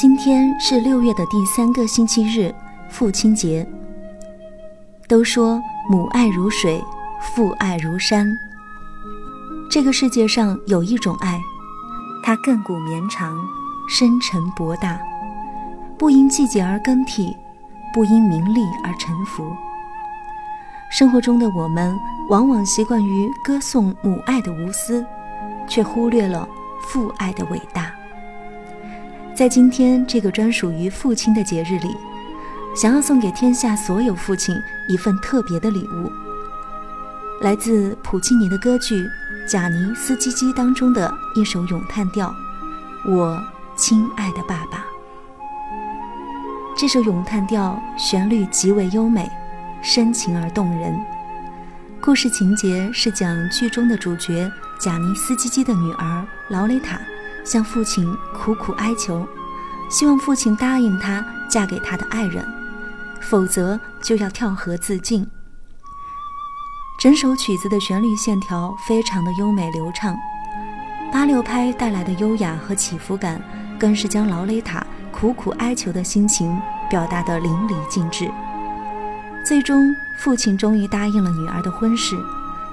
今天是六月的第三个星期日，父亲节。都说母爱如水，父爱如山。这个世界上有一种爱，它亘古绵长，深沉博大，不因季节而更替，不因名利而沉浮。生活中的我们，往往习惯于歌颂母爱的无私，却忽略了父爱的伟大。在今天这个专属于父亲的节日里，想要送给天下所有父亲一份特别的礼物，来自普契尼的歌剧《贾尼斯基基》当中的一首咏叹调《我亲爱的爸爸》。这首咏叹调旋律极为优美，深情而动人。故事情节是讲剧中的主角贾尼斯基基的女儿劳雷塔。向父亲苦苦哀求，希望父亲答应她嫁给他的爱人，否则就要跳河自尽。整首曲子的旋律线条非常的优美流畅，八六拍带来的优雅和起伏感，更是将劳雷塔苦苦哀求的心情表达得淋漓尽致。最终，父亲终于答应了女儿的婚事，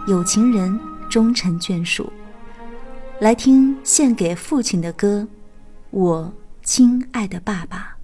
有情人终成眷属。来听献给父亲的歌，我亲爱的爸爸。